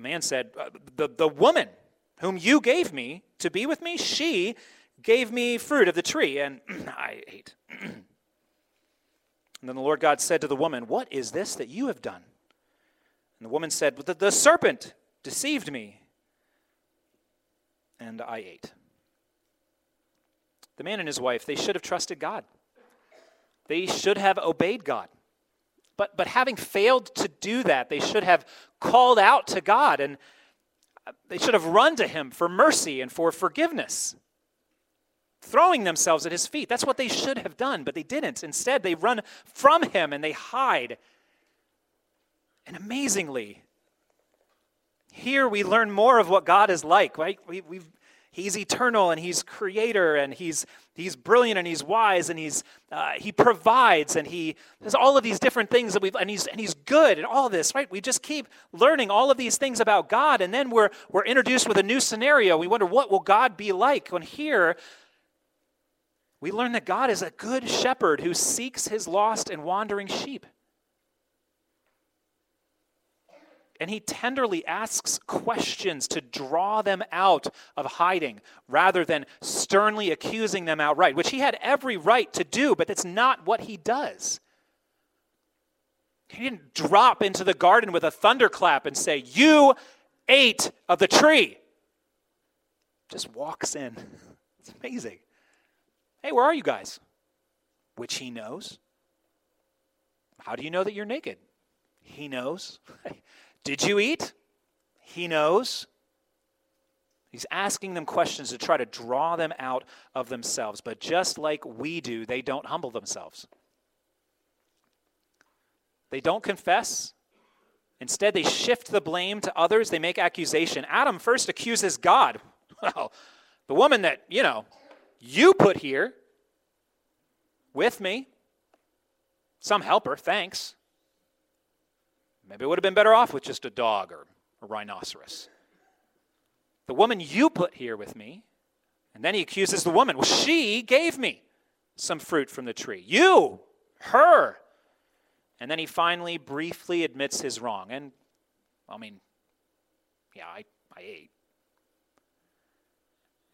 The man said, uh, the, the woman whom you gave me to be with me, she gave me fruit of the tree, and (clears throat) I ate. (clears throat) and then the Lord God said to the woman, What is this that you have done? And the woman said, The, the serpent deceived me, and I ate. The man and his wife, they should have trusted God. They should have obeyed God. But, but having failed to do that, they should have called out to God and they should have run to Him for mercy and for forgiveness, throwing themselves at His feet. That's what they should have done, but they didn't. Instead, they run from Him and they hide. And amazingly, here we learn more of what God is like, right? We, we've, he's eternal and he's creator and he's, he's brilliant and he's wise and he's, uh, he provides and he does all of these different things that we've, and he's, and he's good and all this, right? We just keep learning all of these things about God and then we're, we're introduced with a new scenario. We wonder, what will God be like? When here, we learn that God is a good shepherd who seeks his lost and wandering sheep. And he tenderly asks questions to draw them out of hiding rather than sternly accusing them outright, which he had every right to do, but that's not what he does. He didn't drop into the garden with a thunderclap and say, You ate of the tree. Just walks in. (laughs) It's amazing. Hey, where are you guys? Which he knows. How do you know that you're naked? He knows. (laughs) Did you eat? He knows. He's asking them questions to try to draw them out of themselves. But just like we do, they don't humble themselves. They don't confess. Instead, they shift the blame to others. They make accusation. Adam first accuses God. (laughs) Well, the woman that, you know, you put here with me, some helper, thanks. Maybe it would have been better off with just a dog or a rhinoceros. The woman you put here with me, and then he accuses the woman. Well, she gave me some fruit from the tree. You, her. And then he finally briefly admits his wrong. And, I mean, yeah, I, I ate.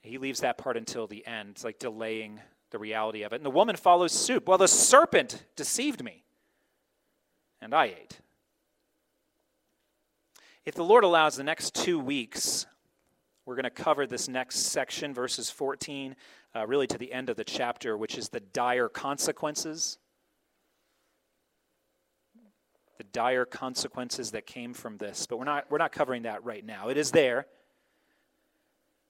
He leaves that part until the end. It's like delaying the reality of it. And the woman follows suit. Well, the serpent deceived me, and I ate. If the Lord allows, the next two weeks, we're going to cover this next section, verses 14, uh, really to the end of the chapter, which is the dire consequences. The dire consequences that came from this. But we're not, we're not covering that right now. It is there.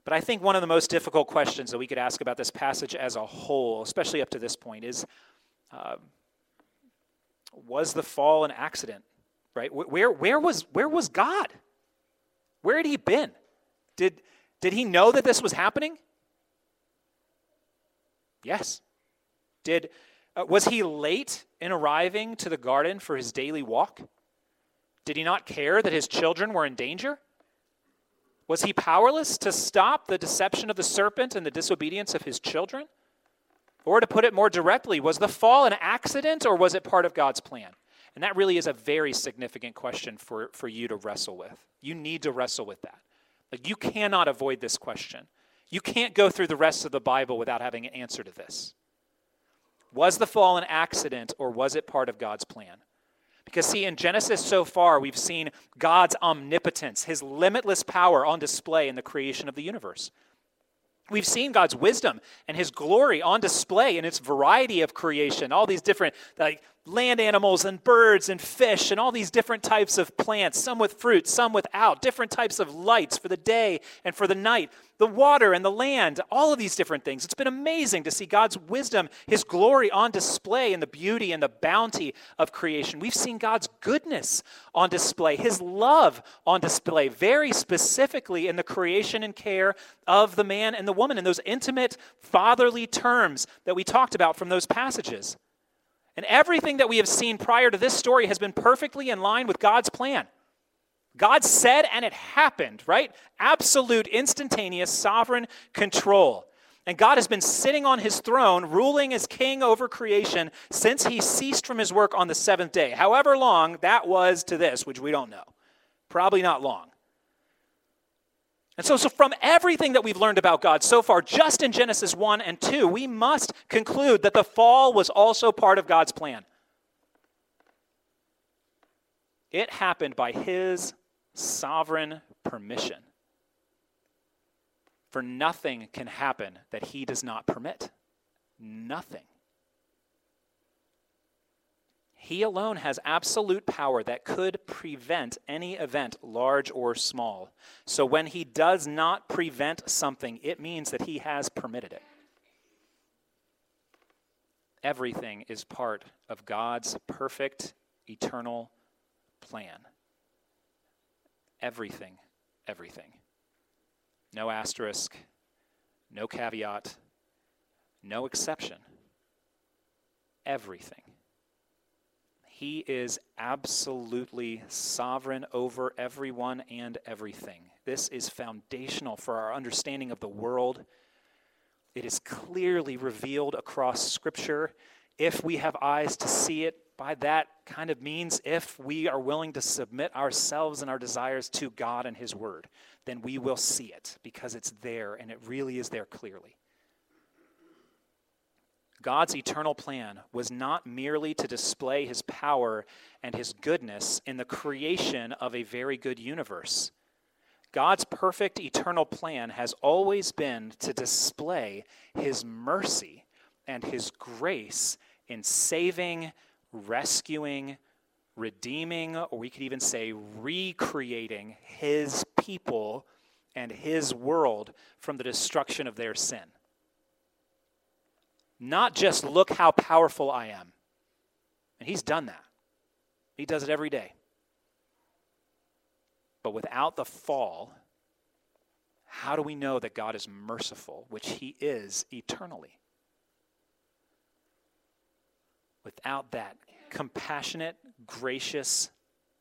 But I think one of the most difficult questions that we could ask about this passage as a whole, especially up to this point, is uh, was the fall an accident? Right? Where, where, was, where was God? Where had he been? Did, did he know that this was happening? Yes. Did, uh, was he late in arriving to the garden for his daily walk? Did he not care that his children were in danger? Was he powerless to stop the deception of the serpent and the disobedience of his children? Or to put it more directly, was the fall an accident or was it part of God's plan? And that really is a very significant question for, for you to wrestle with. You need to wrestle with that. Like, you cannot avoid this question. You can't go through the rest of the Bible without having an answer to this. Was the fall an accident or was it part of God's plan? Because, see, in Genesis so far, we've seen God's omnipotence, his limitless power on display in the creation of the universe. We've seen God's wisdom and his glory on display in its variety of creation, all these different like land animals and birds and fish and all these different types of plants, some with fruit, some without, different types of lights for the day and for the night, the water and the land, all of these different things. It's been amazing to see God's wisdom, His glory on display in the beauty and the bounty of creation. We've seen God's goodness on display, His love on display, very specifically in the creation and care of the man and the woman in those intimate fatherly terms that we talked about from those passages. And everything that we have seen prior to this story has been perfectly in line with God's plan. God said and it happened, right? Absolute, instantaneous, sovereign control. And God has been sitting on his throne, ruling as king over creation since he ceased from his work on the seventh day. However long that was to this, which we don't know. Probably not long. And so, so, from everything that we've learned about God so far, just in Genesis 1 and 2, we must conclude that the fall was also part of God's plan. It happened by His sovereign permission. For nothing can happen that He does not permit. Nothing. He alone has absolute power that could prevent any event, large or small. So when he does not prevent something, it means that he has permitted it. Everything is part of God's perfect, eternal plan. Everything, everything. No asterisk, no caveat, no exception. Everything. He is absolutely sovereign over everyone and everything. This is foundational for our understanding of the world. It is clearly revealed across Scripture. If we have eyes to see it, by that kind of means if we are willing to submit ourselves and our desires to God and His Word, then we will see it because it's there and it really is there clearly. God's eternal plan was not merely to display his power and his goodness in the creation of a very good universe. God's perfect eternal plan has always been to display his mercy and his grace in saving, rescuing, redeeming, or we could even say recreating his people and his world from the destruction of their sin. Not just look how powerful I am. And he's done that. He does it every day. But without the fall, how do we know that God is merciful, which he is eternally? Without that compassionate, gracious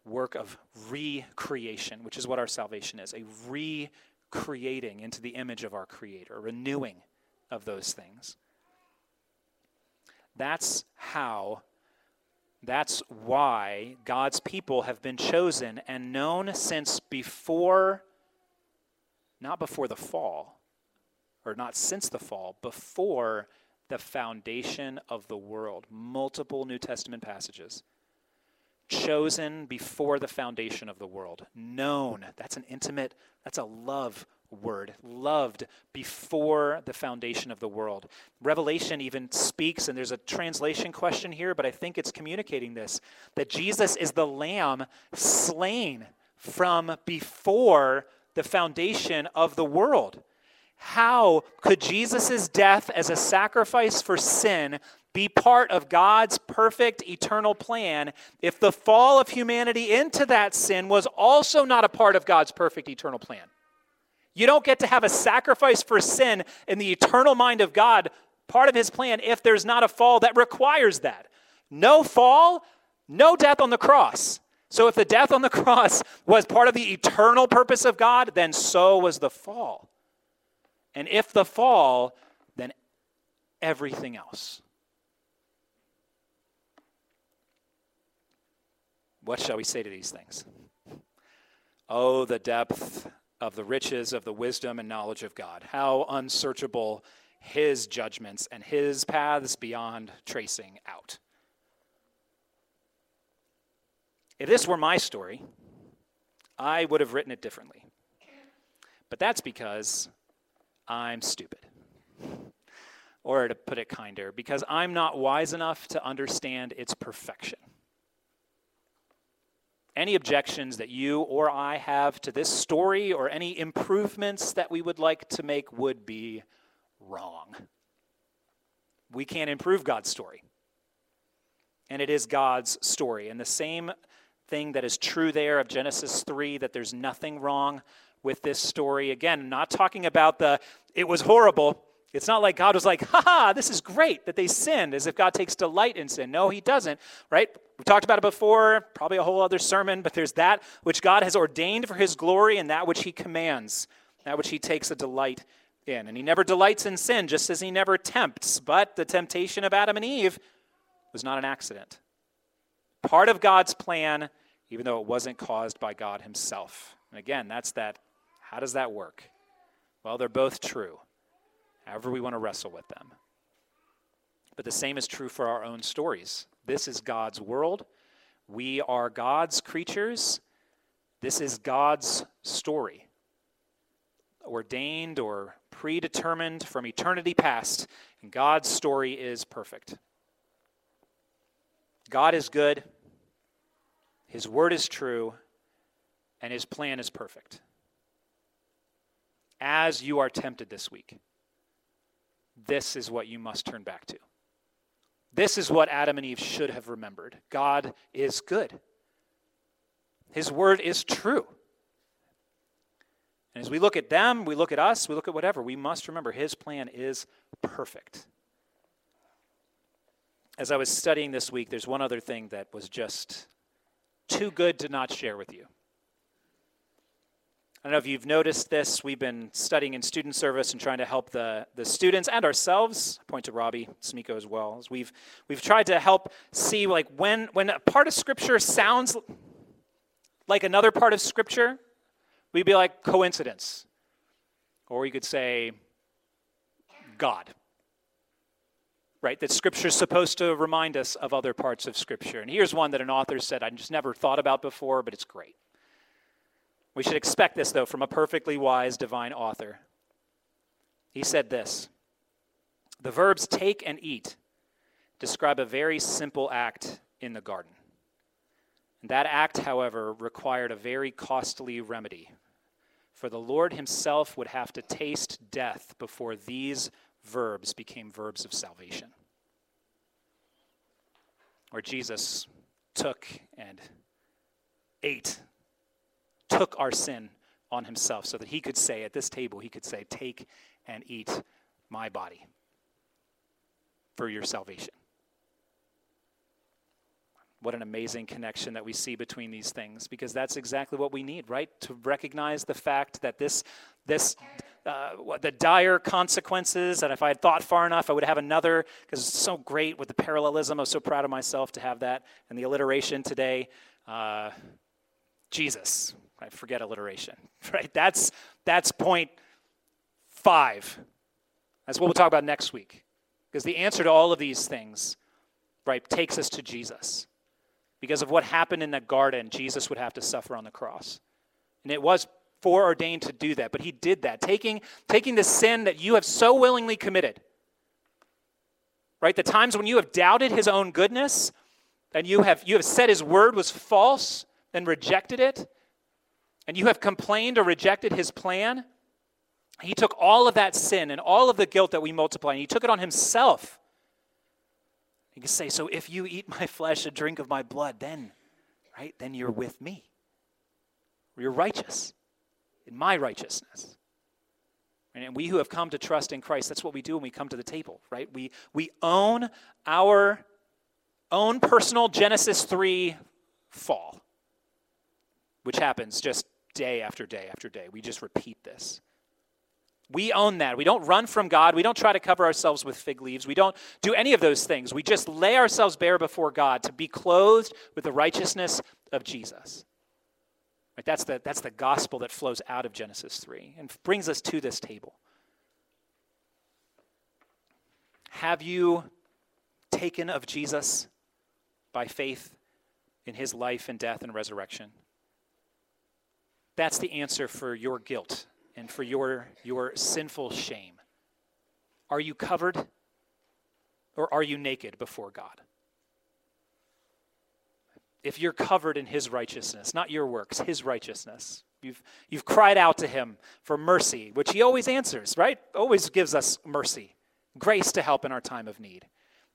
work of recreation, which is what our salvation is a recreating into the image of our Creator, renewing of those things. That's how, that's why God's people have been chosen and known since before, not before the fall, or not since the fall, before the foundation of the world. Multiple New Testament passages. Chosen before the foundation of the world. Known. That's an intimate, that's a love word, loved before the foundation of the world. Revelation even speaks, and there's a translation question here, but I think it's communicating this that Jesus is the lamb slain from before the foundation of the world. How could Jesus' death as a sacrifice for sin be part of God's perfect eternal plan if the fall of humanity into that sin was also not a part of God's perfect eternal plan? You don't get to have a sacrifice for sin in the eternal mind of God, part of his plan, if there's not a fall that requires that. No fall, no death on the cross. So if the death on the (laughs) cross was part of the eternal purpose of God, then so was the fall. And if the fall, then everything else. What shall we say to these things? Oh, the depth of the riches of the wisdom and knowledge of God. How unsearchable his judgments and his paths beyond tracing out. If this were my story, I would have written it differently. But that's because I'm stupid. or to put it kinder, because I'm not wise enough to understand its perfection. Any objections that you or I have to this story or any improvements that we would like to make would be wrong. We can't improve God's story. And it is God's story. And the same thing that is true there of Genesis 3 that there's nothing wrong with this story. Again, not talking about the it was horrible. It's not like God was like, ha, ha, this is great that they sinned, as if God takes delight in sin. No, he doesn't, right? We talked about it before, probably a whole other sermon, but there's that which God has ordained for his glory and that which he commands, that which he takes a delight in. And he never delights in sin, just as he never tempts. But the temptation of Adam and Eve was not an accident. Part of God's plan, even though it wasn't caused by God himself. And again, that's that. How does that work? Well, they're both true however we want to wrestle with them. But the same is true for our own stories. This is God's world. We are God's creatures. This is God's story. Ordained or predetermined from eternity past, and God's story is perfect. God is good, His word is true, and His plan is perfect. As you are tempted this week, this is what you must turn back to. This is what Adam and Eve should have remembered God is good, His word is true. And as we look at them, we look at us, we look at whatever, we must remember His plan is perfect. As I was studying this week, there's one other thing that was just too good to not share with you. I don't know if you've noticed this. We've been studying in student service and trying to help the, the students and ourselves. I point to Robbie Smiko as well. As we've we've tried to help see like when when a part of Scripture sounds like another part of Scripture, we'd be like coincidence, or you could say God. Right, that Scripture is supposed to remind us of other parts of Scripture. And here's one that an author said I just never thought about before, but it's great. We should expect this, though, from a perfectly wise divine author. He said this The verbs take and eat describe a very simple act in the garden. That act, however, required a very costly remedy. For the Lord himself would have to taste death before these verbs became verbs of salvation. Or Jesus took and ate took our sin on himself so that he could say at this table, he could say, Take and eat my body for your salvation. What an amazing connection that we see between these things because that's exactly what we need, right? To recognize the fact that this, this uh, the dire consequences, and if I had thought far enough, I would have another because it's so great with the parallelism. I was so proud of myself to have that and the alliteration today. Uh, Jesus, I forget alliteration, (laughs) right? That's, that's point five. That's what we'll talk about next week. Because the answer to all of these things, right, takes us to Jesus. Because of what happened in the garden, Jesus would have to suffer on the cross. And it was foreordained to do that, but he did that, taking, taking the sin that you have so willingly committed. Right? The times when you have doubted his own goodness and you have, you have said his word was false and rejected it, and you have complained or rejected his plan, he took all of that sin and all of the guilt that we multiply, and he took it on himself. You can say, So if you eat my (laughs) flesh and drink of my blood, then, right, then you're with me. You're righteous in my righteousness. And we who have come to trust in Christ, that's what we do when we come to the table, right? We, we own our own personal Genesis 3 fall, which happens just day after day after day. We just repeat this. We own that. We don't run from God. We don't try to cover ourselves with fig leaves. We don't do any of those things. We just lay ourselves bare before God to be clothed with the righteousness of Jesus. Right? That's, the, that's the gospel that flows out of Genesis 3 and brings us to this table. Have you taken of Jesus by faith in his life and death and resurrection? That's the answer for your guilt and for your, your sinful shame. Are you covered Or are you naked before God? If you're covered in his righteousness, not your works, his righteousness, you've, you've cried out to him for mercy, which he always answers, right? Always gives us mercy, grace to help in our time of need.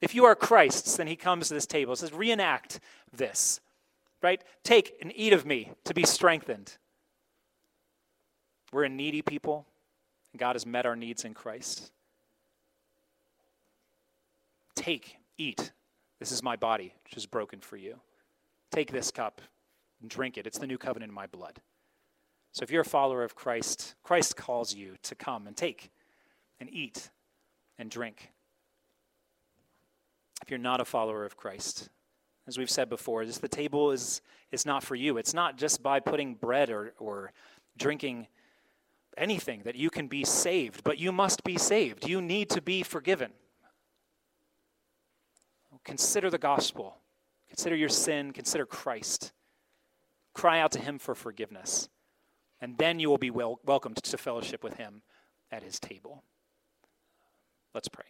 If you are Christ's, then he comes to this table and says, reenact this, right? Take and eat of me to be strengthened. We're a needy people, and God has met our needs in Christ. Take, eat. This is my body, which is broken for you. Take this cup and drink it. It's the new covenant in my blood. So if you're a follower of Christ, Christ calls you to come and take and eat and drink. If you're not a follower of Christ, as we've said before, this, the table is, is not for you. It's not just by putting bread or, or drinking anything that you can be saved, but you must be saved. You need to be forgiven. Consider the gospel. Consider your sin. Consider Christ. Cry out to him for forgiveness. And then you will be wel- welcomed to fellowship with him at his table. Let's pray.